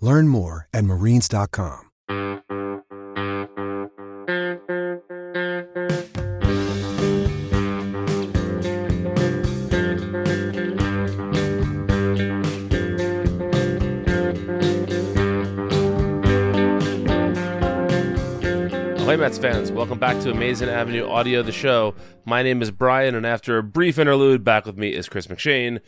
Learn more at marines.com. Hey Mets fans, welcome back to Amazing Avenue Audio, the show. My name is Brian, and after a brief interlude, back with me is Chris McShane.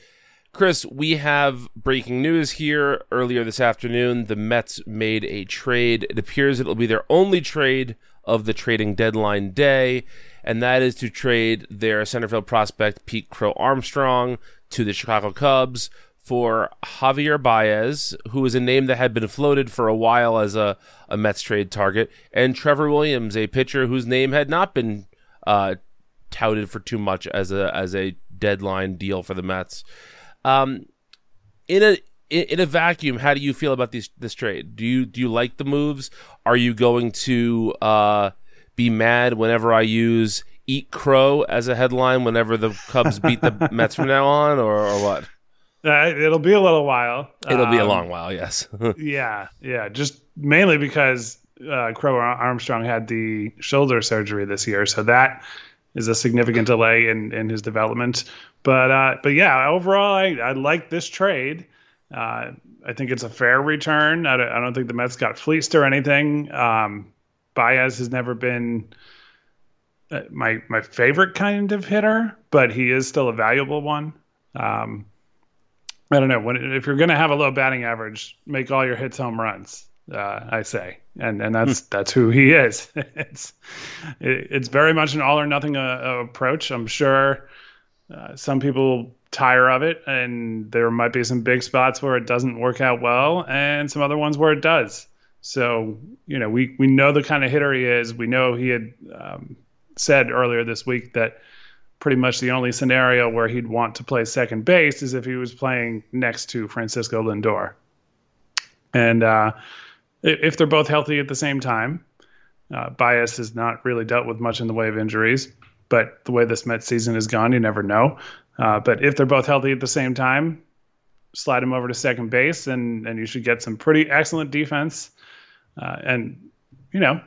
Chris, we have breaking news here. Earlier this afternoon, the Mets made a trade. It appears it'll be their only trade of the trading deadline day, and that is to trade their centerfield prospect Pete Crow Armstrong to the Chicago Cubs for Javier Baez, who is a name that had been floated for a while as a, a Mets trade target, and Trevor Williams, a pitcher whose name had not been uh, touted for too much as a as a deadline deal for the Mets. Um, in a in a vacuum, how do you feel about these this trade? Do you do you like the moves? Are you going to uh, be mad whenever I use "Eat Crow" as a headline whenever the Cubs beat the Mets from now on, or, or what? Uh, it'll be a little while. It'll be a Um, long while, yes. yeah, yeah. Just mainly because uh, Crow Armstrong had the shoulder surgery this year, so that is a significant delay in, in his development. But uh, but yeah, overall, I, I like this trade. Uh, I think it's a fair return. I don't, I don't think the Mets got fleeced or anything. Um, Baez has never been uh, my my favorite kind of hitter, but he is still a valuable one. Um, I don't know. When if you're going to have a low batting average, make all your hits home runs. Uh, I say, and and that's that's who he is. it's it, it's very much an all or nothing uh, approach. I'm sure uh, some people tire of it, and there might be some big spots where it doesn't work out well, and some other ones where it does. So you know, we we know the kind of hitter he is. We know he had um, said earlier this week that pretty much the only scenario where he'd want to play second base is if he was playing next to Francisco Lindor. And uh, if they're both healthy at the same time, uh, Baez is not really dealt with much in the way of injuries. But the way this Mets season has gone, you never know. Uh, but if they're both healthy at the same time, slide him over to second base, and and you should get some pretty excellent defense, uh, and you know,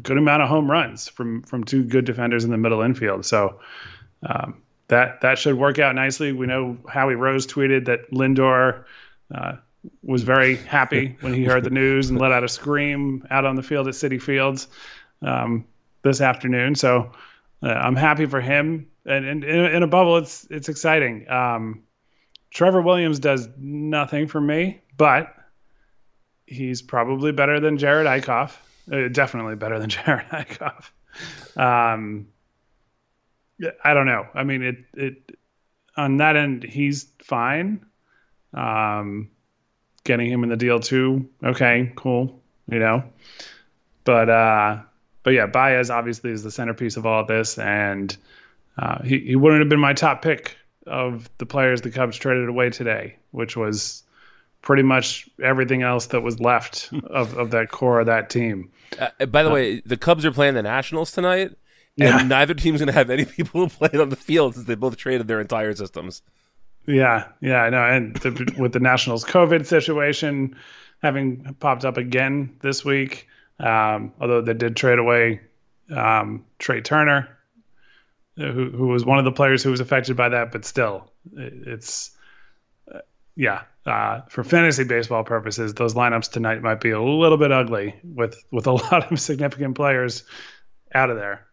good amount of home runs from from two good defenders in the middle infield. So um, that that should work out nicely. We know Howie Rose tweeted that Lindor uh, was very happy when he heard the news and let out a scream out on the field at Citi Fields um, this afternoon. So uh, I'm happy for him. And, and in, in a bubble, it's it's exciting. Um, Trevor Williams does nothing for me, but he's probably better than Jerad Eickhoff. Uh, definitely better than Jerad Eickhoff. Um, I don't know. I mean, it it on that end, he's fine. Um, getting him in the deal too. Okay, cool. You know, but uh, but yeah, Baez obviously is the centerpiece of all of this, and uh, he he wouldn't have been my top pick of the players the Cubs traded away today, which was pretty much everything else that was left of, of that core of that team. Uh, by the way, the Cubs are playing the Nationals tonight, Yeah. and neither team's going to have any people who played on the field since they both traded their entire systems. Yeah, yeah, I know. And the, with the Nationals COVID situation having popped up again this week, um, although they did trade away um, Trea Turner, uh, who, who was one of the players who was affected by that, but still, it, it's yeah, uh, for fantasy baseball purposes, those lineups tonight might be a little bit ugly with with a lot of significant players out of there.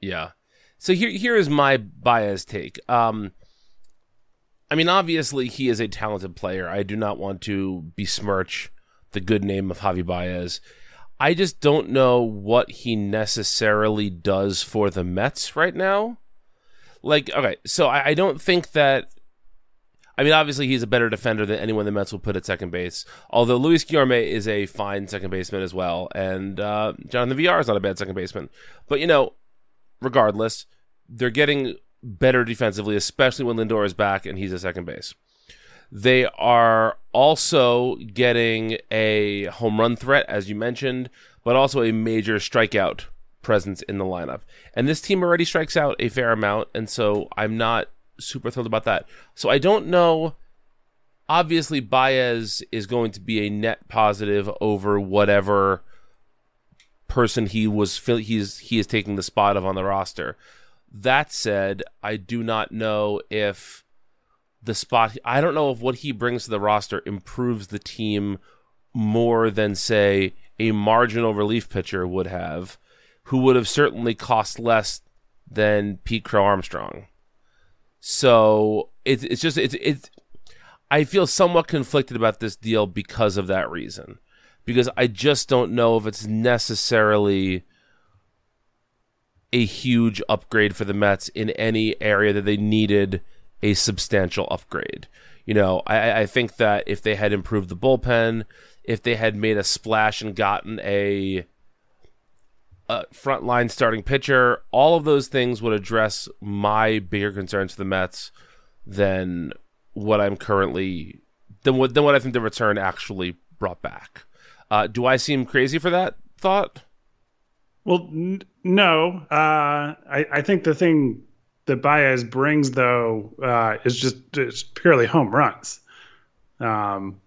Yeah. So here here is my Baez take. Um, I mean, obviously he is a talented player. I do not want to besmirch the good name of Javi Baez. I just don't know what he necessarily does for the Mets right now. Like, okay, so I, I don't think that I mean, obviously, he's a better defender than anyone the Mets will put at second base. Although Luis Guillorme is a fine second baseman as well, and uh, Jonathan Villar is not a bad second baseman. But you know, regardless, they're getting better defensively, especially when Lindor is back and he's a second base. They are also getting a home run threat, as you mentioned, but also a major strikeout presence in the lineup. And this team already strikes out a fair amount, and so I'm not super thrilled about that. So I don't know. Obviously, Baez is going to be a net positive over whatever person he was he's he is taking the spot of on the roster. That said, I do not know if the spot I don't know if what he brings to the roster improves the team more than say a marginal relief pitcher would have, who would have certainly cost less than Pete Crow Armstrong. So it's it's just it's it's I feel somewhat conflicted about this deal because of that reason. Because I just don't know if it's necessarily a huge upgrade for the Mets in any area that they needed a substantial upgrade. You know, I, I think that if they had improved the bullpen, if they had made a splash and gotten a uh, frontline starting pitcher. All of those things would address my bigger concerns for the Mets than what I'm currently than what than what I think the return actually brought back. Uh, do I seem crazy for that thought? Well, n- no. Uh, I, I think the thing that Baez brings though uh, is just it's purely home runs. Um,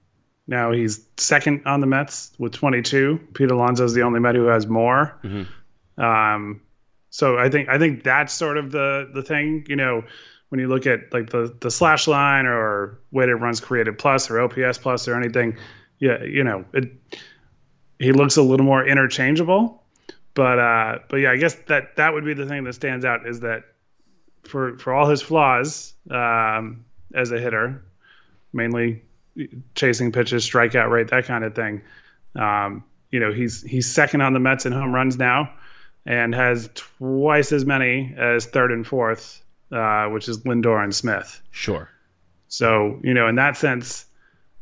now he's second on the Mets with 22. Pete Alonso is the only Met who has more. Mm-hmm. Um, so I think I think that's sort of the the thing. You know, when you look at like the the slash line or weighted runs created plus or OPS plus or anything, yeah, you know, it he looks a little more interchangeable. But uh, but yeah, I guess that that would be the thing that stands out is that for for all his flaws um, as a hitter, mainly chasing pitches, strikeout rate, that kind of thing. Um, you know, he's he's second on the Mets in home runs now, and has twice as many as third and fourth, uh, which is Lindor and Smith. Sure. So you know, in that sense,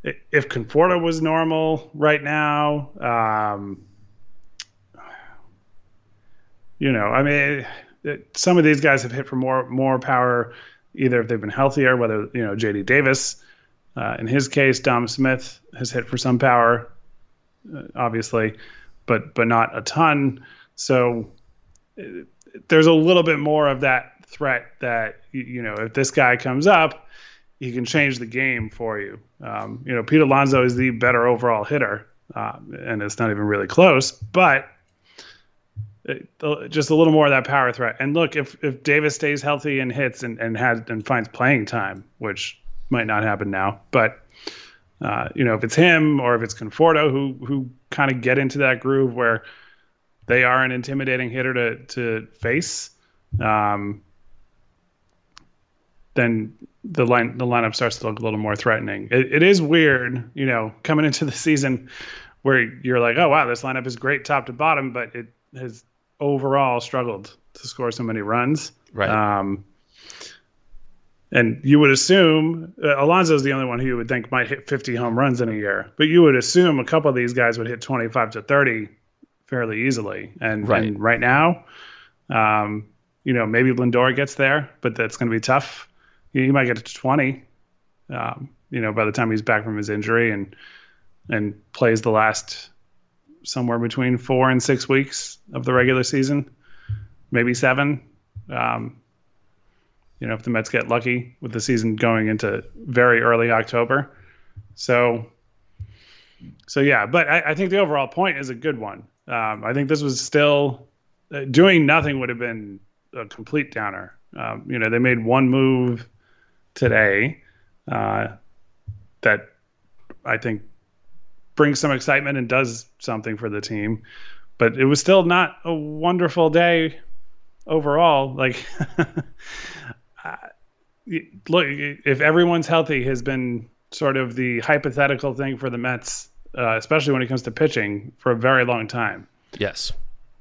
if Conforto was normal right now, um, you know, I mean, it, some of these guys have hit for more more power, either if they've been healthier, whether you know J.D. Davis uh, in his case, Dom Smith has hit for some power, uh, obviously, but but not a ton. So uh, there's a little bit more of that threat that you know if this guy comes up, he can change the game for you. Um, you know, Pete Alonso is the better overall hitter, uh, and it's not even really close, but. Just a little more of that power threat. And look, if if Davis stays healthy and hits and, and has and finds playing time, which might not happen now. But uh, you know, if it's him or if it's Conforto who who kind of get into that groove where they are an intimidating hitter to to face, um, then the line the lineup starts to look a little more threatening. It, it is weird, you know, coming into the season where you're like, oh wow, this lineup is great top to bottom, but it has overall struggled to score so many runs. Right. Um, and you would assume uh, Alonso is the only one who you would think might hit 50 home runs in a year, but you would assume a couple of these guys would hit 25 to 30 fairly easily. And right, and right now, um, you know, maybe Lindor gets there, but that's going to be tough. He might get to 20, um, you know, by the time he's back from his injury and and plays the last somewhere between four and six weeks of the regular season, maybe seven. Um, you know, if the Mets get lucky with the season going into very early October. So, so yeah, but I, I think the overall point is a good one. Um, I think this was still uh, doing nothing would have been a complete downer. Um, you know, they made one move today. Uh, that I think brings some excitement and does something for the team. But it was still not a wonderful day overall. Like, look, if everyone's healthy, has been sort of the hypothetical thing for the Mets, uh, especially when it comes to pitching, for a very long time. Yes.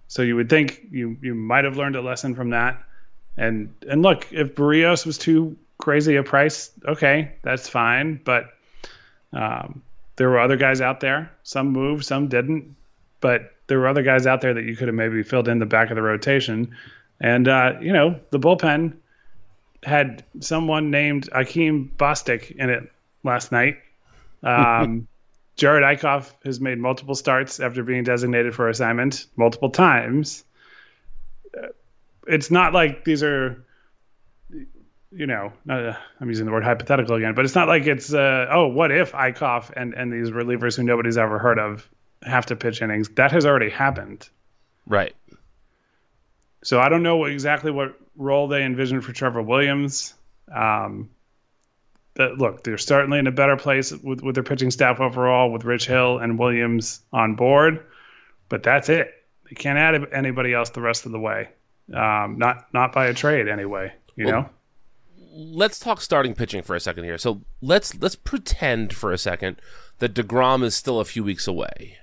So you would think you you might have learned a lesson from that. And and look, if Berrios was too crazy a price, okay, that's fine. But um, there were other guys out there. Some moved, some didn't. But there were other guys out there that you could have maybe filled in the back of the rotation. And uh, you know, the bullpen had someone named Akeem Bostick in it last night. Um, Jerad Eickhoff has made multiple starts after being designated for assignment multiple times. Uh, it's not like these are, you know, uh, I'm using the word hypothetical again, but it's not like it's, uh, oh, what if Eickhoff and, and these relievers who nobody's ever heard of have to pitch innings? That has already happened. Right. So I don't know exactly what role they envision for Trevor Williams. Um, but look, they're certainly in a better place with, with their pitching staff overall, with Rich Hill and Williams on board. But that's it. They can't add anybody else the rest of the way. Um, not not by a trade anyway. You well, know. Let's talk starting pitching for a second here. So let's let's pretend for a second that Degrom is still a few weeks away.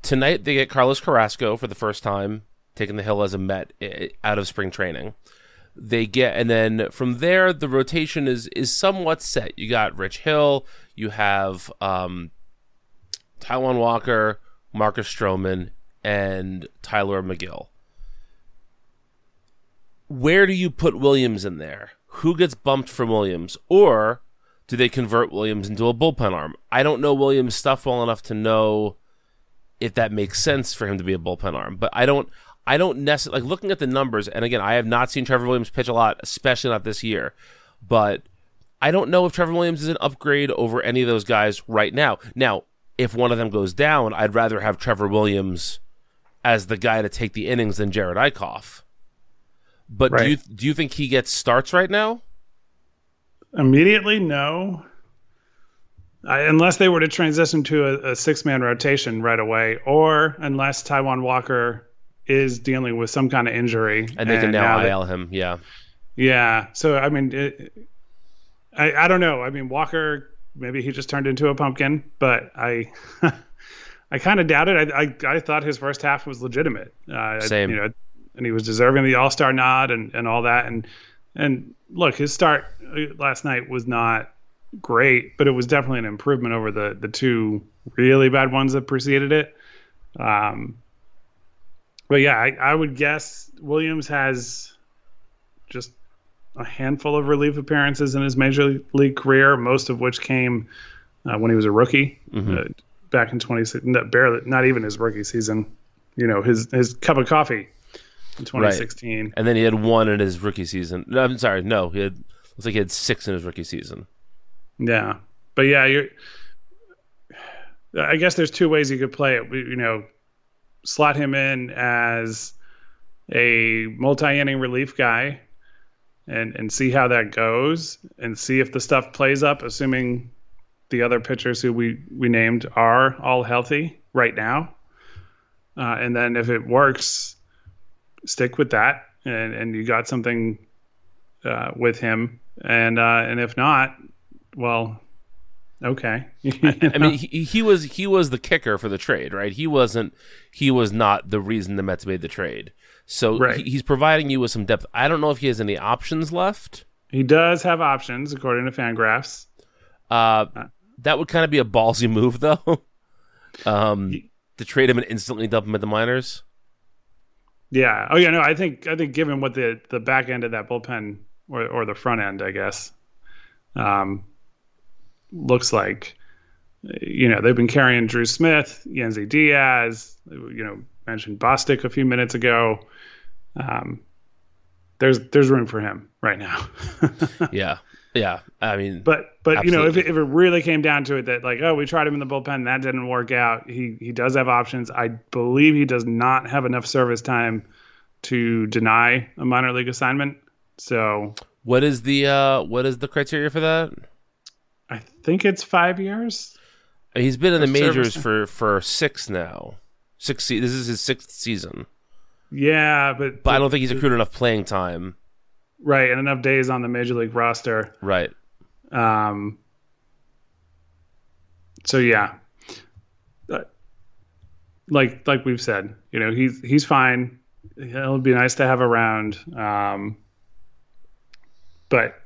Tonight they get Carlos Carrasco for the first time taking the hill as a Met eh, out of spring training. They get, and then from there, the rotation is is somewhat set. You got Rich Hill, you have um, Taijuan Walker, Marcus Stroman, and Tylor Megill Where do you put Williams in there? Who gets bumped from Williams? Or do they convert Williams into a bullpen arm? I don't know Williams' stuff well enough to know if that makes sense for him to be a bullpen arm. But I don't I don't necessarily like looking at the numbers. And again, I have not seen Trevor Williams pitch a lot, especially not this year. But I don't know if Trevor Williams is an upgrade over any of those guys right now. Now, if one of them goes down, I'd rather have Trevor Williams as the guy to take the innings than Jerad Eickhoff. But right. do you do you think he gets starts right now? Immediately, no. I, unless they were to transition to a, a six man rotation right away, or unless Taijuan Walker is dealing with some kind of injury, and they can now, now IL him. Yeah, yeah. So I mean, it, I I don't know. I mean, Walker maybe he just turned into a pumpkin, but I. I kind of doubted. I, I, I thought his first half was legitimate. Uh, Same. You know, and he was deserving the All Star nod and, and all that. And and look, his start last night was not great, but it was definitely an improvement over the the two really bad ones that preceded it. Um, but yeah, I, I would guess Williams has just a handful of relief appearances in his major league career, most of which came uh, when he was a rookie mm-hmm. uh, back in 2016. Barely, not even his rookie season. You know, his his cup of coffee in 2016. Right. And then he had one in his rookie season. No, I'm sorry, no, he had looks like he had six in his rookie season. Yeah, but yeah, you're. I guess there's two ways you could play it. You know, slot him in as a multi-inning relief guy and and see how that goes and see if the stuff plays up assuming the other pitchers who we we named are all healthy right now uh, and then if it works stick with that and and you got something uh, with him and uh, and if not well Okay. I mean, he, he, was he was the kicker for the trade, right? He wasn't. He was not the reason the Mets made the trade. So right. he, he's providing you with some depth. I don't know if he has any options left. He does have options, according to Fangraphs. Uh, that would kind of be a ballsy move, though. um, to trade him and instantly dump him at the minors. Yeah. Oh yeah. No, I think I think given what the the back end of that bullpen or or the front end, I guess. Um, looks like. You know, they've been carrying Drew Smith, Yennsy Diaz, you know, mentioned Bostick a few minutes ago. Um, there's there's room for him right now. yeah. Yeah, I mean, but but absolutely. you know, if it, if it really came down to it, that like, oh, we tried him in the bullpen, that didn't work out. He he does have options. I believe he does not have enough service time to deny a minor league assignment. So, what is the uh what is the criteria for that? I think it's five years. He's been in the majors service. for for six now. Six. Se- this is his sixth season, Yeah, but, but I don't think he's accrued enough playing time. Right and enough days on the major league roster. Right. Um, so yeah, Uh, like like we've said, you know, he's he's fine. It'll be nice to have around. Um, but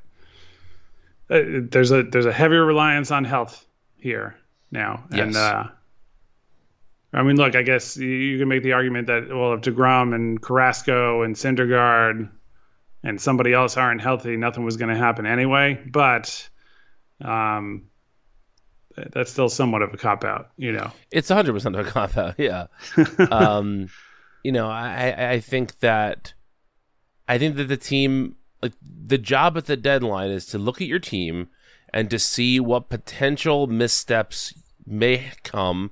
uh, there's a there's a heavier reliance on health here now, and Yes. uh, I mean, look, I guess you, you can make the argument that well, if Degrom and Carrasco and Syndergaard and somebody else aren't healthy, nothing was going to happen anyway. But um, that's still somewhat of a cop out, you know. It's 100% of a cop out. Yeah. um, you know, I, I- I think that I think that the team like the job at the deadline is to look at your team and to see what potential missteps may come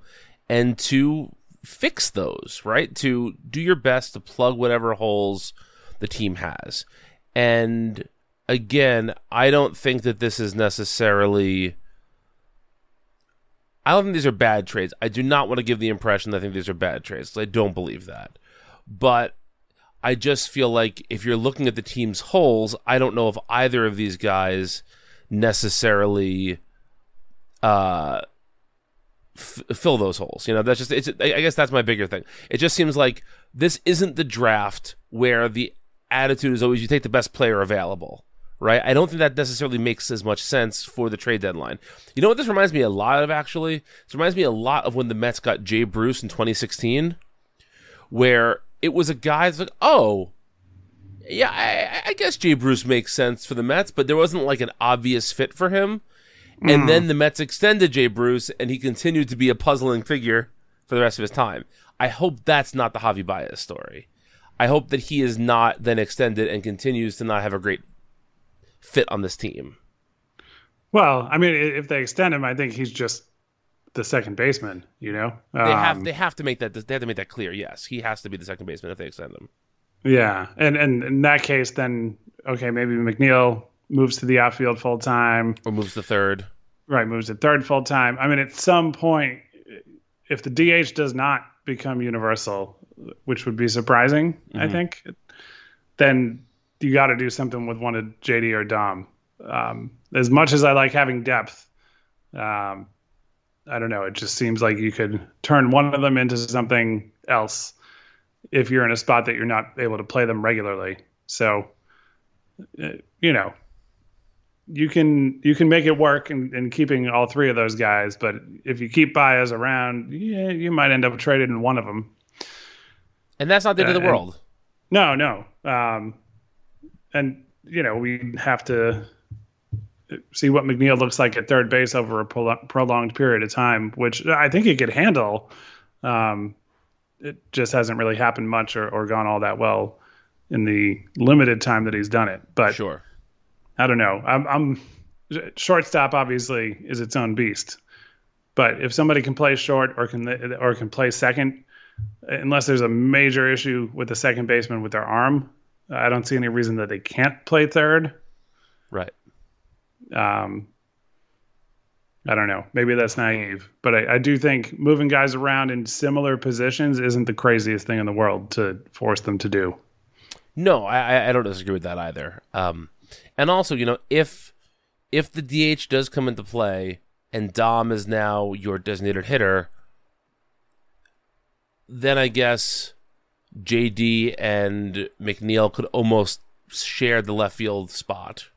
and to fix those, right? To do your best to plug whatever holes the team has. And again, I don't think that this is necessarily I don't think these are bad trades. I do not want to give the impression that I think these are bad trades. I don't believe that. But I just feel like if you're looking at the team's holes, I don't know if either of these guys necessarily uh, f- fill those holes. You know, that's just it's. I guess that's my bigger thing. It just seems like this isn't the draft where the attitude is always you take the best player available. Right? I don't think that necessarily makes as much sense for the trade deadline. You know what this reminds me a lot of actually? This reminds me a lot of when the Mets got Jay Bruce in 2016 where it was a guy that's like, oh, yeah, I, I guess Jay Bruce makes sense for the Mets, but there wasn't like an obvious fit for him. And hmm. then the Mets extended Jay Bruce, and he continued to be a puzzling figure for the rest of his time. I hope that's not the Javi Baez story. I hope that he is not then extended and continues to not have a great fit on this team. Well, I mean, if they extend him, I think he's just the second baseman. You know, They have Um, they have to make that they have to make that clear. Yes, he has to be the second baseman if they extend him. Yeah, and and in that case, then okay, maybe McNeil moves to the outfield full time. Or moves to third. Right, moves to third full time. I mean, at some point, if the DH does not become universal, which would be surprising, I think, then you got to do something with one of JD or Dom. Um, as much as I like having depth, um, I don't know. It just seems like you could turn one of them into something else if you're in a spot that you're not able to play them regularly. So, uh, you know, you can you can make it work in, in keeping all three of those guys, but if you keep Baez around, yeah, you might end up trading in one of them. And that's not the end of the Uh, world. No, no, um, and you know we have to see what McNeil looks like at third base over a prol- prolonged period of time, which I think he could handle. Um, it just hasn't really happened much or, or gone all that well in the limited time that he's done it. But Sure. I don't know. I'm, I'm shortstop. Obviously, is its own beast. But if somebody can play short or can or can play second, unless there's a major issue with the second baseman with their arm, I don't see any reason that they can't play third. Right. Um, I don't know. Maybe that's naive, but I, I do think moving guys around in similar positions isn't the craziest thing in the world to force them to do. No, I, I- I don't disagree with that either. Um, and also, you know, if if the DH does come into play and Dom is now your designated hitter, then I guess JD and McNeil could almost share the left field spot.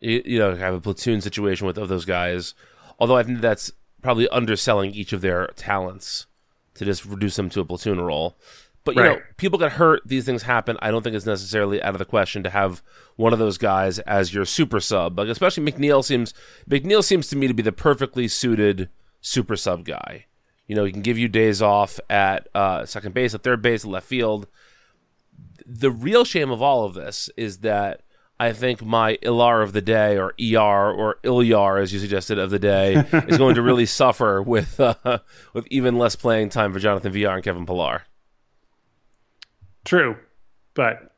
You, you know, have a platoon situation with of those guys. Although I think that's probably underselling each of their talents to just reduce them to a platoon role. But you know, people get hurt; these things happen. I don't think it's necessarily out of the question to have one of those guys as your super sub. Like especially McNeil seems McNeil seems to me to be the perfectly suited super sub guy. You know, he can give you days off at uh, second base, at third base, at left field. The real shame of all of this is that I think my Ilar of the day, or ER, or Ilyar, as you suggested, of the day, is going to really suffer with uh, with even less playing time for Jonathan Villar and Kevin Pillar. True, but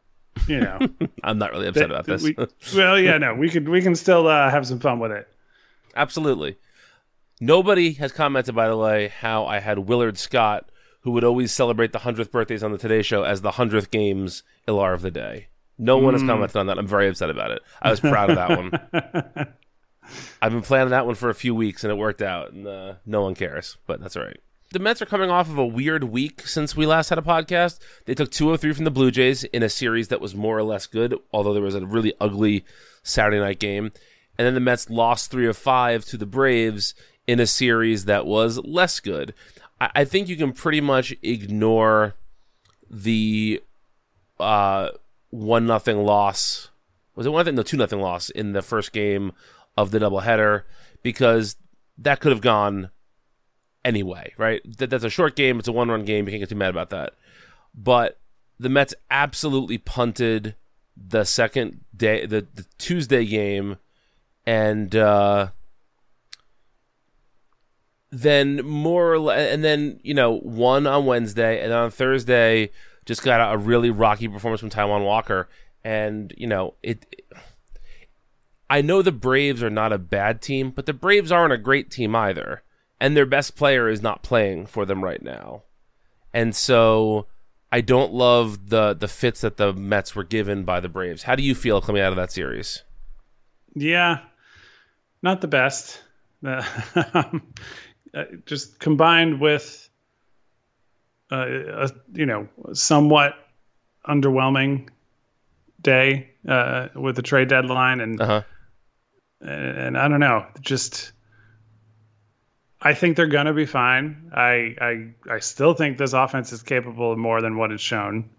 you know. I'm not really upset about this. We- well, yeah, no, we could we can still uh, have some fun with it. absolutely. Nobody has commented, by the way, how I had Willard Scott, who would always celebrate the hundredth birthdays on the Today Show as the hundredth games Ilar of the day. No one has Mm. commented on that. I'm very upset about it. I was proud of that one. I've been planning that one for a few weeks, and it worked out. And uh, no one cares, but that's all right. The Mets are coming off of a weird week since we last had a podcast. They took two or three from the Blue Jays in a series that was more or less good, although there was a really ugly Saturday night game. And then the Mets lost three of five to the Braves in a series that was less good. I, I think you can pretty much ignore the uh, one nothing loss. Was it one nothing? No, two nothing loss in the first game of the doubleheader because that could have gone anyway, right? That, that's a short game. It's a one run game. You can't get too mad about that. But the Mets absolutely punted the second day, the, the Tuesday game, and uh, then more or less, and then you know one on Wednesday, and on Thursday just got a, a really rocky performance from Taijuan Walker, and you know it. I know the Braves are not a bad team, but the Braves aren't a great team either, and their best player is not playing for them right now, and so I don't love the the fits that the Mets were given by the Braves. How do you feel coming out of that series? Yeah, not the best. Um, Uh, just combined with, uh, a, you know, somewhat underwhelming day uh, with the trade deadline, and Uh huh. and, and I don't know, just. I think they're gonna be fine. I, I I still think this offense is capable of more than what it's shown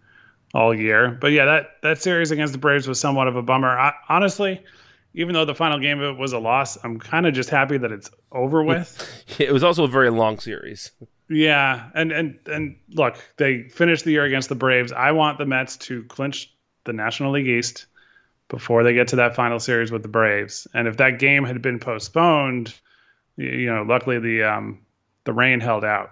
all year. But yeah, that that series against the Braves was somewhat of a bummer. I, honestly, even though the final game of it was a loss, I'm kind of just happy that it's over with. It was also a very long series. yeah, and and and look, they finished the year against the Braves. I want the Mets to clinch the National League East before they get to that final series with the Braves. And if that game had been postponed, you know, luckily the um, the rain held out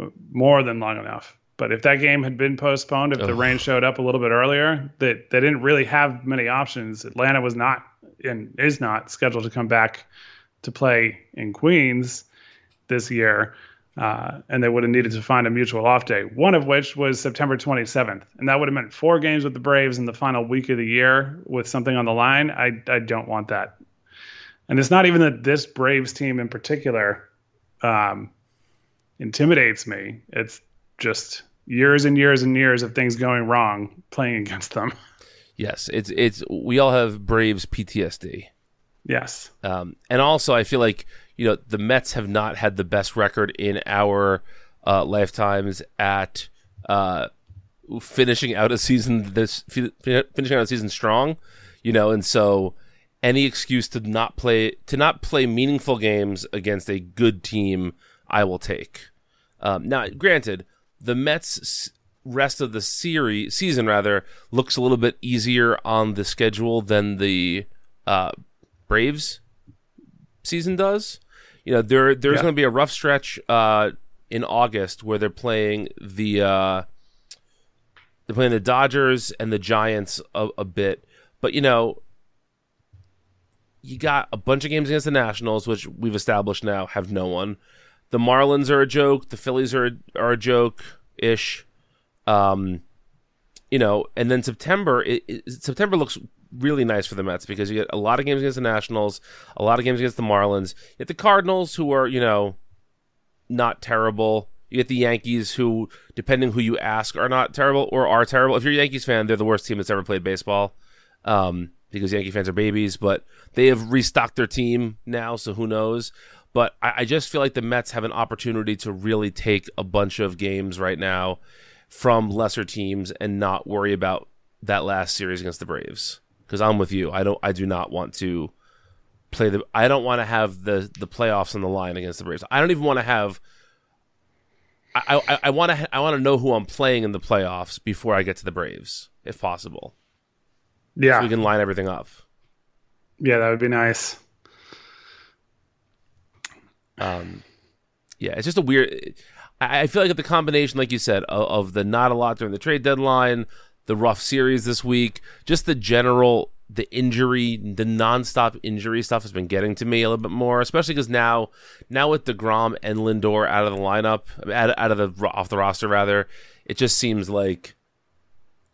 uh, more than long enough. But if that game had been postponed, if the rain showed up a little bit earlier, that they didn't really have many options. Atlanta was not and is not scheduled to come back to play in Queens this year, uh, and they would have needed to find a mutual off day. One of which was September 27th, and that would have meant four games with the Braves in the final week of the year with something on the line. I I don't want that. And it's not even that this Braves team in particular um, intimidates me. It's just years and years and years of things going wrong playing against them. Yes, it's it's we all have Braves PTSD. yes. Um, and also, I feel like you know the Mets have not had the best record in our uh, lifetimes at uh, finishing out a season this finishing out a season strong. You know, and so any excuse to not play to not play meaningful games against a good team, I will take. Um, now, granted, the Mets rest of the series season rather looks a little bit easier on the schedule than the uh, Braves season does. You know, there there's Yeah. going to be a rough stretch uh, in August where they're playing the uh, they're playing the Dodgers and the Giants a, a bit, but you know. You got a bunch of games against the Nationals, which we've established now have no one. The Marlins are a joke. The Phillies are are a joke ish. Um, you know, and then September it, it, September looks really nice for the Mets because you get a lot of games against the Nationals, a lot of games against the Marlins. You get the Cardinals, who are you know not terrible. You get the Yankees, who, depending who you ask, are not terrible or are terrible. If you're a Yankees fan, they're the worst team that's ever played baseball, um, because Yankee fans are babies. But they have restocked their team now, so who knows? But I, I just feel like the Mets have an opportunity to really take a bunch of games right now from lesser teams and not worry about that last series against the Braves. Because I'm with you. I don't. I do not want to play the. I don't want to have the the playoffs on the line against the Braves. I don't even want to have. I I, I want to I want to know who I'm playing in the playoffs before I get to the Braves, if possible, Yeah. so we can line everything up. yeah, that would be nice. Um, yeah, it's just a weird. I, feel like the combination, like you said, of, of the not a lot during the trade deadline, the rough series this week, just the general the injury, the nonstop injury stuff has been getting to me a little bit more, especially because now, now with Degrom and Lindor out of the lineup, out, out of the off the roster rather, it just seems like,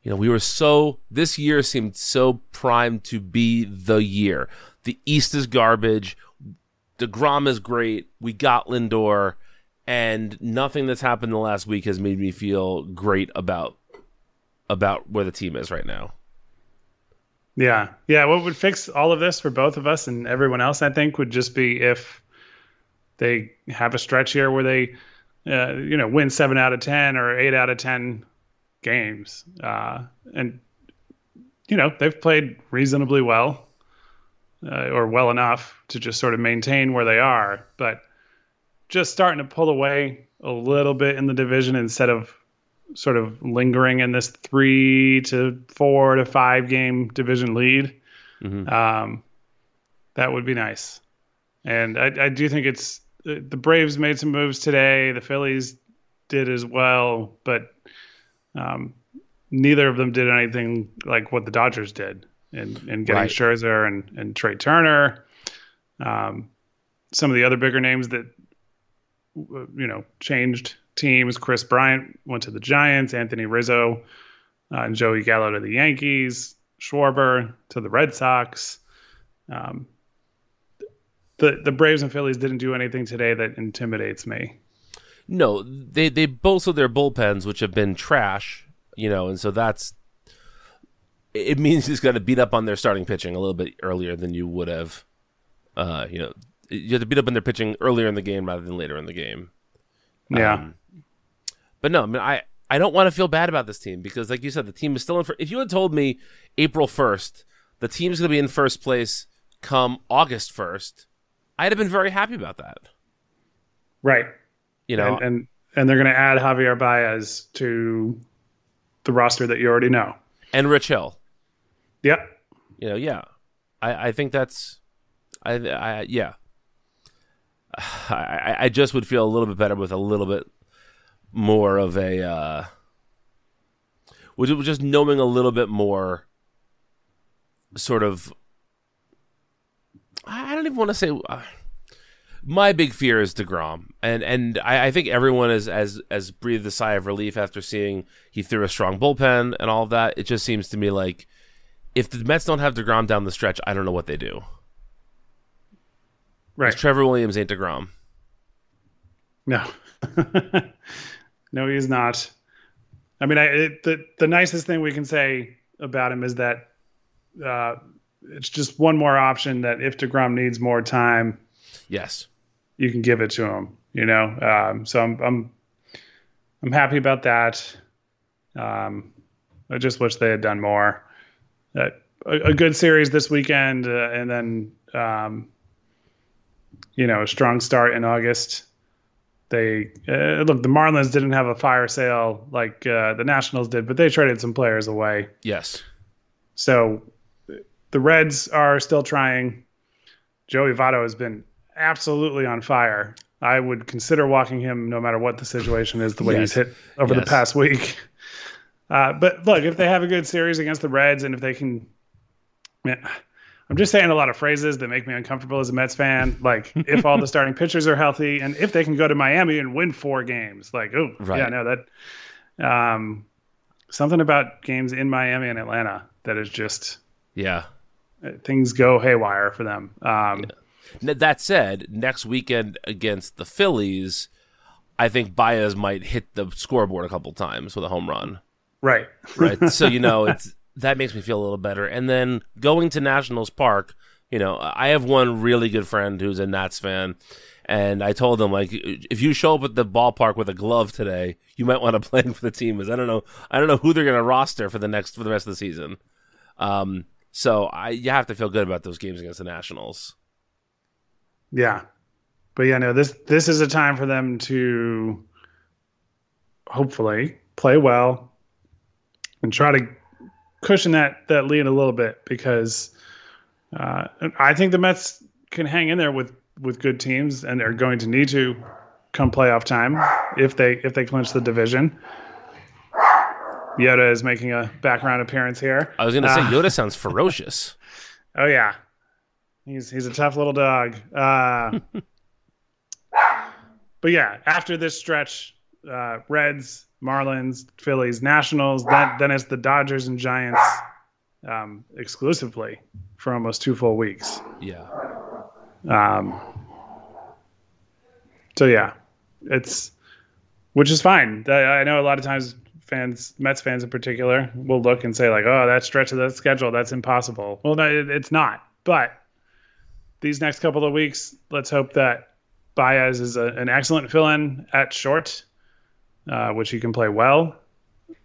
you know, we were so this year seemed so primed to be the year. The East is garbage. Degrom is great. We got Lindor, and nothing that's happened the last week has made me feel great about about where the team is right now. Yeah. Yeah. What would fix all of this for both of us and everyone else, I think, would just be if they have a stretch here where they, uh, you know, win seven out of 10 or eight out of 10 games. Uh, and, you know, they've played reasonably well uh, or well enough to just sort of maintain where they are. But just starting to pull away a little bit in the division instead of sort of lingering in this three to four to five game division lead. Mm-hmm. Um, that would be nice. And I, I do think it's the Braves made some moves today. The Phillies did as well, but um, neither of them did anything like what the Dodgers did in, in getting right. Scherzer and, and Trea Turner. Um, some of the other bigger names that you know changed teams. Kris Bryant went to the Giants. Anthony Rizzo uh, and Joey Gallo to the Yankees. Schwarber to the Red Sox. Um, the the Braves and Phillies didn't do anything today that intimidates me. No, they they both of their bullpens, which have been trash, you know, and so that's it means he's got to beat up on their starting pitching a little bit earlier than you would have. Uh, you know, you have to beat up on their pitching earlier in the game rather than later in the game. Yeah. Um, but no, I mean, I, I don't want to feel bad about this team because, like you said, the team is still in. If you had told me April 1st, the team's going to be in first place come August 1st, I'd have been very happy about that. Right. You know, and and, and they're going to add Javier Baez to the roster that you already know, and Rich Hill. Yep. You know, yeah, I I think that's, I I yeah. I I just would feel a little bit better with a little bit more of a uh was just knowing a little bit more sort of I don't even want to say uh, my big fear is Degrom, and and I, I, think everyone is as as breathed a sigh of relief after seeing he threw a strong bullpen and all of that. It just seems to me like if the Mets don't have Degrom down the stretch, I don't know what they do. Right, Trevor Williams ain't Degrom. No, No, he's not. I mean, I, it, the the nicest thing we can say about him is that uh, it's just one more option that if Degrom needs more time, yes, you can give it to him. You know, um, so I'm I'm I'm happy about that. Um, I just wish they had done more. Uh, a, a, good series this weekend, uh, and then um, you know a strong start in August they uh, look the Marlins didn't have a fire sale like uh, the Nationals did, but they traded some players away. Yes. So the Reds are still trying. Joey Votto has been absolutely on fire. I would consider walking him no matter what the situation is, the way yes. he's hit over yes. the past week. Uh, but look, if they have a good series against the Reds, and if they can, man, I'm just saying a lot of phrases that make me uncomfortable as a Mets fan. Like if all the starting pitchers are healthy and if they can go to Miami and win four games, like oh right. yeah, no that um, something about games in Miami and Atlanta that is just yeah uh, things go haywire for them. Um, yeah. That said, next weekend against the Phillies, I think Baez might hit the scoreboard a couple times with a home run. Right. Right. so you know it's that makes me feel a little better. And then going to Nationals Park, you know, I have one really good friend who's a Nats fan, and I told him like, if you show up at the ballpark with a glove today, you might want to play for the team. Because I don't know, I don't know who they're going to roster for the next for the rest of the season. Um, so I you have to feel good about those games against the Nationals. Yeah, but yeah, no this this is a time for them to hopefully play well and try to cushion that that lead a little bit because uh, I think the Mets can hang in there with with good teams and they're going to need to come playoff time if they if they clinch the division. Yoda is making a background appearance here. I was going to uh, say Yoda sounds ferocious. Oh yeah, he's he's a tough little dog. Uh, but yeah, after this stretch, uh, Reds, Marlins, Phillies, Nationals. Then then it's the Dodgers and Giants um, exclusively for almost two full weeks. Yeah. Um, so yeah, it's which is fine. I, know a lot of times fans, Mets fans in particular, will look and say like, "Oh, that stretch of the schedule, that's impossible." Well, no, it's not. But these next couple of weeks, let's hope that Baez is a, an excellent fill-in at short, uh, which he can play well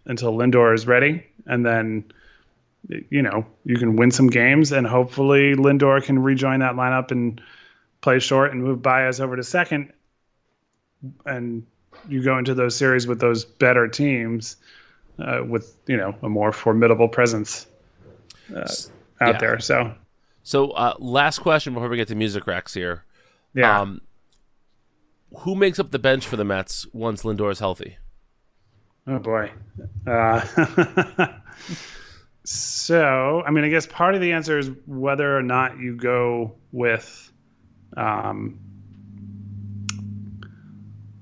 until Lindor is ready, and then you know you can win some games, and hopefully Lindor can rejoin that lineup and play short and move Baez over to second, and you go into those series with those better teams uh, with you know a more formidable presence uh, out Yeah. there. So So, uh, last question before we get to music racks here. yeah, Um, who makes up the bench for the Mets once Lindor is healthy? oh boy. Uh, so I mean, I guess part of the answer is whether or not you go with um,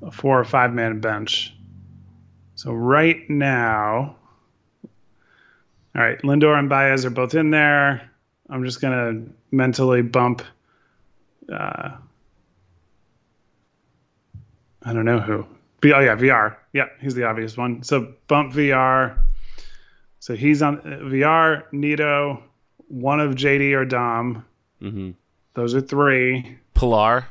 a four or five man bench. So right now, all right, Lindor and Baez are both in there. I'm just gonna mentally bump. Uh, I don't know who. Oh yeah, Villar. Yeah, he's the obvious one. So bump Villar. So he's on uh, Villar. Nido, one of JD or Dom. Mm-hmm. Those are three. Pilar.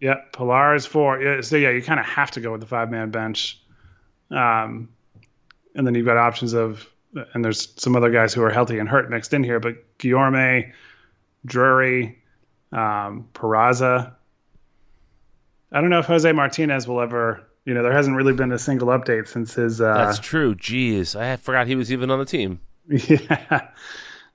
Yeah, Pilar is four. Yeah, so yeah, you kind of have to go with the five man bench. Um, and then you've got options of, and there's some other guys who are healthy and hurt mixed in here, but Guillorme, Drury, um, Peraza. I don't know if Jose Martinez will ever. You know, there hasn't really been a single update since his. Uh, That's true. Jeez, I forgot he was even on the team. Yeah,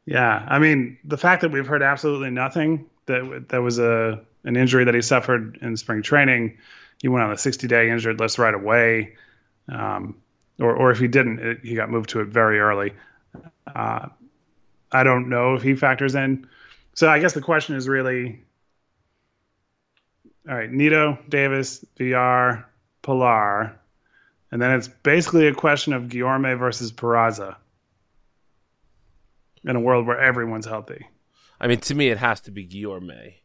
yeah. I mean, the fact that we've heard absolutely nothing that that was a an injury that he suffered in spring training. He went on the 60 day injured list right away, um, or or if he didn't, it, he got moved to it very early. Uh, I don't know if he factors in. So I guess the question is really, all right, Nido, Davis, Villar, Pilar, and then it's basically a question of Guillorme versus Peraza in a world where everyone's healthy. I mean, to me, it has to be Guillorme.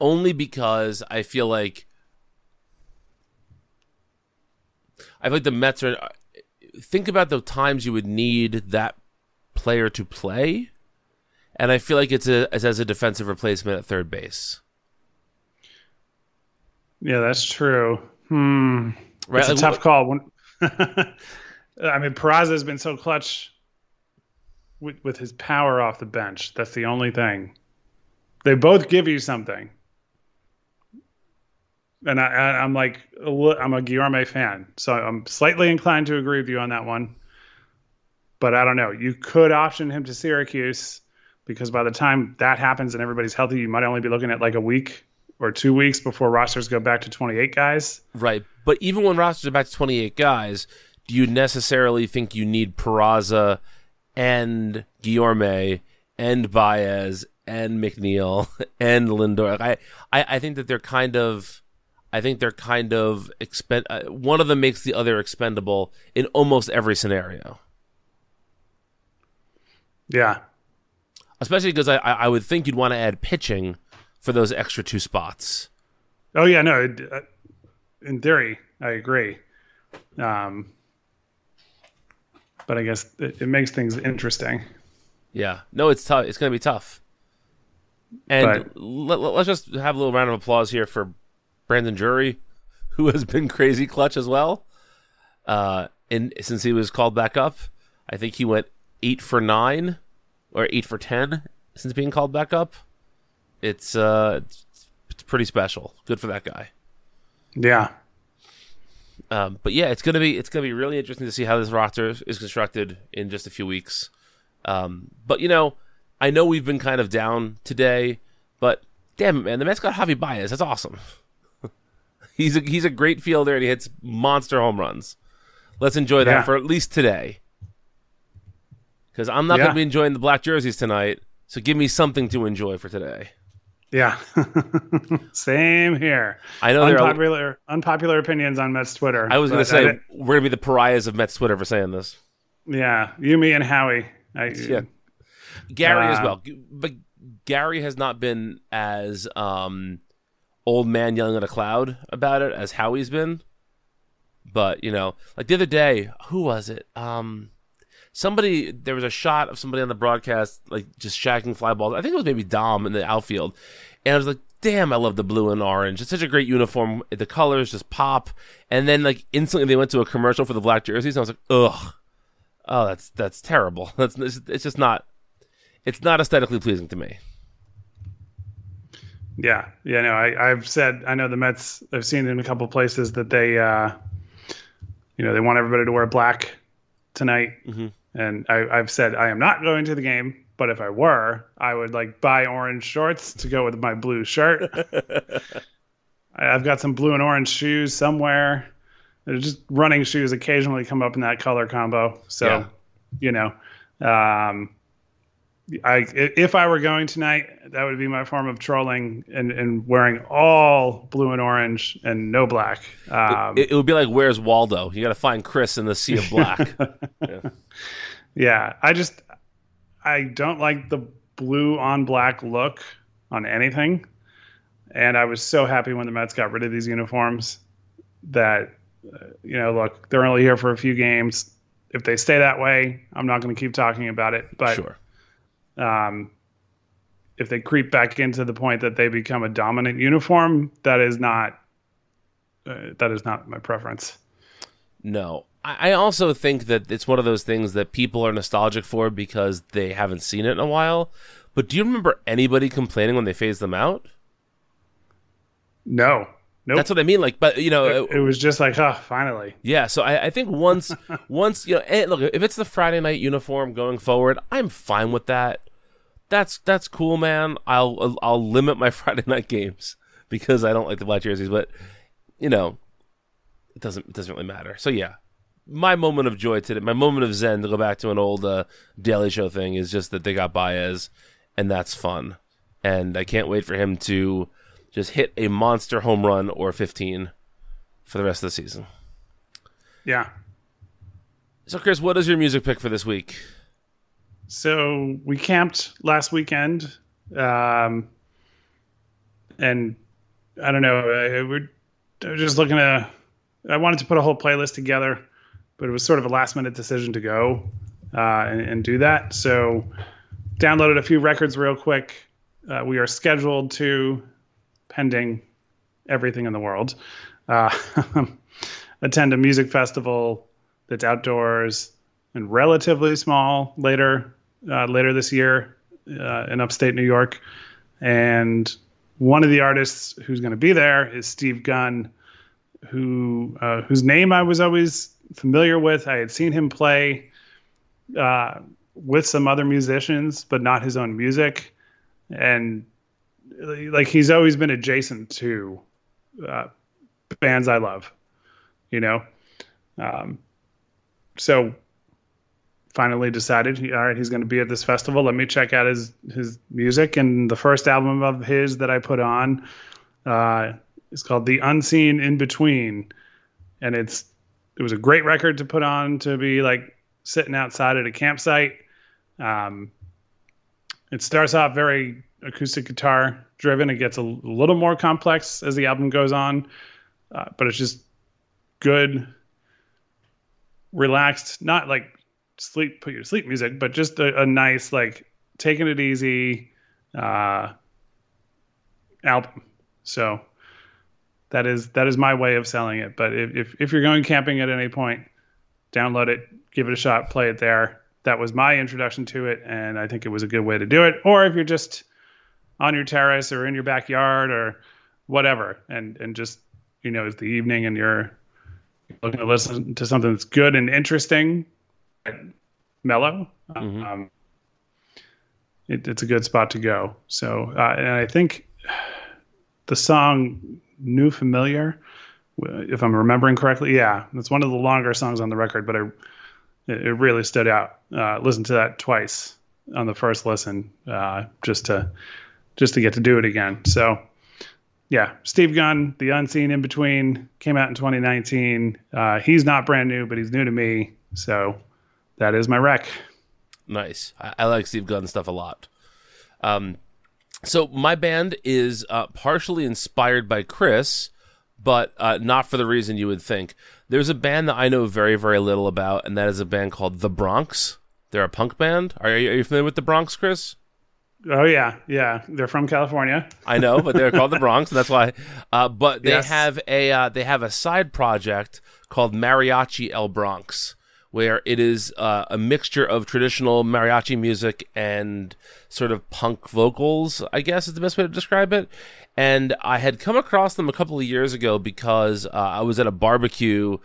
Only because I feel like I feel like the Mets are. Think about the times you would need that player to play, and I feel like it's a it's as a defensive replacement at third base. Yeah, that's true. Hmm. Right? It's a tough call. I mean, Peraza has been so clutch with, with his power off the bench. That's the only thing. They both give you something. And I, I'm like, I'm a Guillorme fan, so I'm slightly inclined to agree with you on that one. But I don't know. You could option him to Syracuse because by the time that happens and everybody's healthy, you might only be looking at like a week or two weeks before rosters go back to 28 guys. Right. But even when rosters are back to 28 guys, do you necessarily think you need Peraza and Guillorme and Baez and McNeil and Lindor? I, I, I think that they're kind of. I think they're kind of expend. Uh, one of them makes the other expendable in almost every scenario. Yeah. Especially because I, I I would think you'd want to add pitching for those extra two spots. Oh yeah, no. uh, In theory, I agree. Um, but I guess it, it makes things interesting. Yeah. No, it's tough. It's going to be tough. And Right. let, us just have a little round of applause here for Brandon Drury, who has been crazy clutch as well. Uh, and since he was called back up, I think he went eight for nine or eight for ten since being called back up. It's uh, it's, it's pretty special. Good for that guy. Yeah. Um, but yeah, it's gonna be it's gonna be really interesting to see how this roster is constructed in just a few weeks. Um, but you know, I know we've been kind of down today, but damn it, man, the Mets got Javi Baez. That's awesome. he's a he's a great fielder and he hits monster home runs. Let's enjoy that Yeah. for at least today. because I'm not Yeah. going to be enjoying the black jerseys tonight. So give me something to enjoy for today. Yeah. Same here. I know there are. Unpopular unpopular opinions on Mets Twitter. I was going to say we're going to be the pariahs of Mets Twitter for saying this. yeah, you, me, and Howie. I, Yeah. Gary as Uh, well, but Gary has not been as um, old man yelling at a cloud about it as Howie's been. But you know, like the other day, who was it? Um, somebody. There was a shot of somebody on the broadcast, like just shacking fly balls. I think it was maybe Dom in the outfield, and I was like, "Damn, I love the blue and orange. It's such a great uniform. The colors just pop." And then, like instantly, they went to a commercial for the black jerseys, and I was like, "Ugh, oh, that's that's terrible. That's it's, just not. It's not aesthetically pleasing to me." Yeah, yeah. No, I, I've said I know the Mets. I've seen in a couple places that they, uh, you know, they want everybody to wear black tonight, and I, I've said I am not going to the game. But if I were, I would like buy orange shorts to go with my blue shirt. I've got some blue and orange shoes somewhere. They're just running shoes occasionally come up in that color combo. So, Yeah. you know, um, I i- if I were going tonight, that would be my form of trolling and, and wearing all blue and orange and no black. Um, it, it would be like Where's Waldo? You got to find Chris in the sea of black. yeah, I just I don't like the blue on black look on anything, and I was so happy when the Mets got rid of these uniforms. That uh, you know, look, they're only here for a few games. If they stay that way, I'm not going to keep talking about it. But sure. um, if they creep back into the point that they become a dominant uniform, that is not uh, that is not my preference. No. I also think that it's one of those things that people are nostalgic for because they haven't seen it in a while. But do you remember anybody complaining when they phased them out? No, nope. That's what I mean. Like, but you know, it, it was just like, oh, finally. Yeah, so I, I think once, once you know, eh, look, if it's the Friday night uniform going forward, I'm fine with that. That's that's cool, man. I'll I'll, I'll limit my Friday night games because I don't like the black jerseys, but you know, it doesn't it doesn't really matter. So yeah, my moment of joy today, my moment of zen to go back to an old uh, Daily Show thing is just that they got Baez, and that's fun, and I can't wait for him to just hit a monster home run or 15 for the rest of the season. Yeah. So, Chris, what is your music pick for this week? So we camped last weekend, um, and I don't know. I, we're I was just looking to. I wanted to put a whole playlist together, but it was sort of a last minute decision to go uh, and, and do that. So downloaded a few records real quick. Uh, we are scheduled to, pending everything in the world, uh, attend a music festival that's outdoors and relatively small later uh, later this year uh, in upstate New York. And one of the artists who's going to be there is Steve Gunn, who uh, whose name I was always familiar with. I had seen him play uh, with some other musicians, but not his own music. And like he's always been adjacent to uh, bands I love, you know. Um, so finally decided, all right, he's going to be at this festival. Let me check out his his music. And the first album of his that I put on uh, is called "The Unseen in Between," and it's it was a great record to put on to be like sitting outside at a campsite. Um, it starts off very acoustic guitar driven. It gets a little more complex as the album goes on, uh, but it's just good, relaxed, not like sleep put your sleep music, but just a, a nice like taking it easy uh, album. So that is that is my way of selling it. But if, if if you're going camping at any point, download it, give it a shot, play it there. That was my introduction to it, and I think it was a good way to do it. Or if you're just on your terrace or in your backyard or whatever, and and just you know it's the evening and you're looking to listen to something that's good and interesting, and mellow. Um, it, it's a good spot to go. So, uh, and I think the song "New Familiar," if I'm remembering correctly, yeah, it's one of the longer songs on the record, but it, it really stood out. uh, listened to that twice on the first listen, uh, just to just to get to do it again. So, yeah, Steve Gunn, The Unseen in Between, came out in 2019. Uh, he's not brand new, but he's new to me. So, that is my rec. Nice. I, I like Steve Gunn stuff a lot. Um, so my band is uh, partially inspired by Chris, but uh, not for the reason you would think. There's a band that I know very, very little about, and that is a band called The Bronx. They're a punk band. Are you, are you familiar with The Bronx, Chris? Oh yeah, yeah. They're from California. I know, but they're called the Bronx, and that's why. Uh, but they yes. have a uh, they have a side project called Mariachi El Bronx, where it is uh, a mixture of traditional mariachi music and sort of punk vocals, I guess is the best way to describe it. And I had come across them a couple of years ago because uh, I was at a barbecue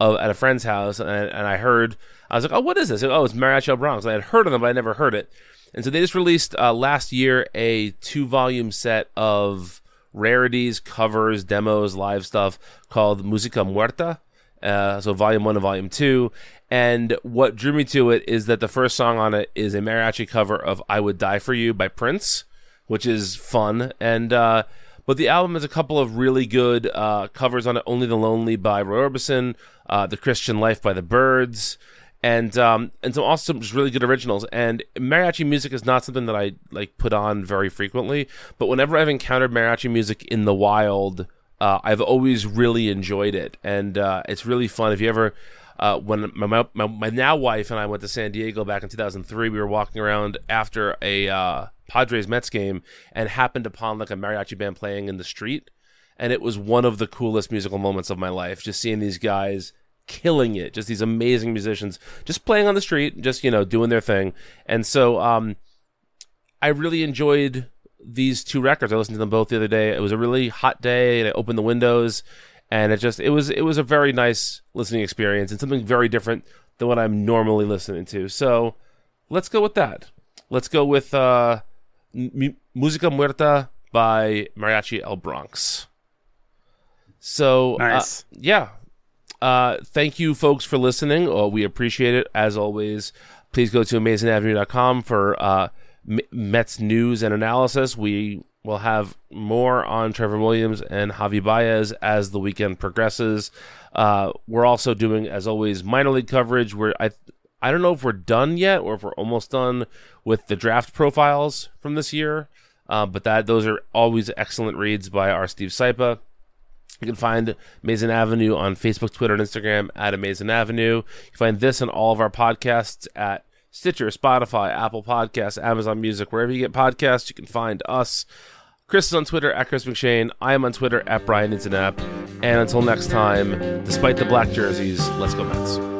of, at a friend's house and, and I heard, I was like, oh, what is this? oh, it's Mariachi El Bronx. I had heard of them, but I never heard it. And so they just released uh, last year a two volume set of rarities, covers, demos, live stuff called Musica Muerta. Uh, so volume one and volume two. And what drew me to it is that the first song on it is a mariachi cover of "I Would Die for You" by Prince, which is fun. And uh, but the album has a couple of really good uh, covers on it. "Only the Lonely" by Roy Orbison, uh, "The Christian Life" by the Byrds, and um, and some also just really good originals. And mariachi music is not something that I like put on very frequently, but whenever I've encountered mariachi music in the wild uh, I've always really enjoyed it, and uh, it's really fun. If you ever, uh, when my, my, my now wife and I went to San Diego back in 2003, we were walking around after a uh, Padres Mets game and happened upon like a mariachi band playing in the street, and it was one of the coolest musical moments of my life. Just seeing these guys killing it, just these amazing musicians, just playing on the street, just you know doing their thing, and so um, I really enjoyed these two records. I listened to them both the other day. It was a really hot day, and I opened the windows, and it just it was it was a very nice listening experience and something very different than what I'm normally listening to. So let's go with that. Let's go with uh, M- Musica Muerta by Mariachi El Bronx. So uh, nice. uh, yeah, uh, thank you folks for listening. Oh, we appreciate it as always. Please go to amazingavenue.com for uh, Mets news and analysis. We will have more on Trevor Williams and Javi Baez as the weekend progresses. Uh, we're also doing, as always, minor league coverage. Where I I don't know if we're done yet or if we're almost done with the draft profiles from this year. Uh, but that those are always excellent reads by our Steve Sypa. You can find Amazing Avenue on Facebook, Twitter, and Instagram at Amazing Avenue. You can find this and all of our podcasts at Stitcher, Spotify, Apple Podcasts, Amazon Music, wherever you get podcasts, you can find us. Chris is on Twitter at Chris McShane. I am on Twitter at Brian Internet. And until next time, despite the black jerseys, let's go Mets.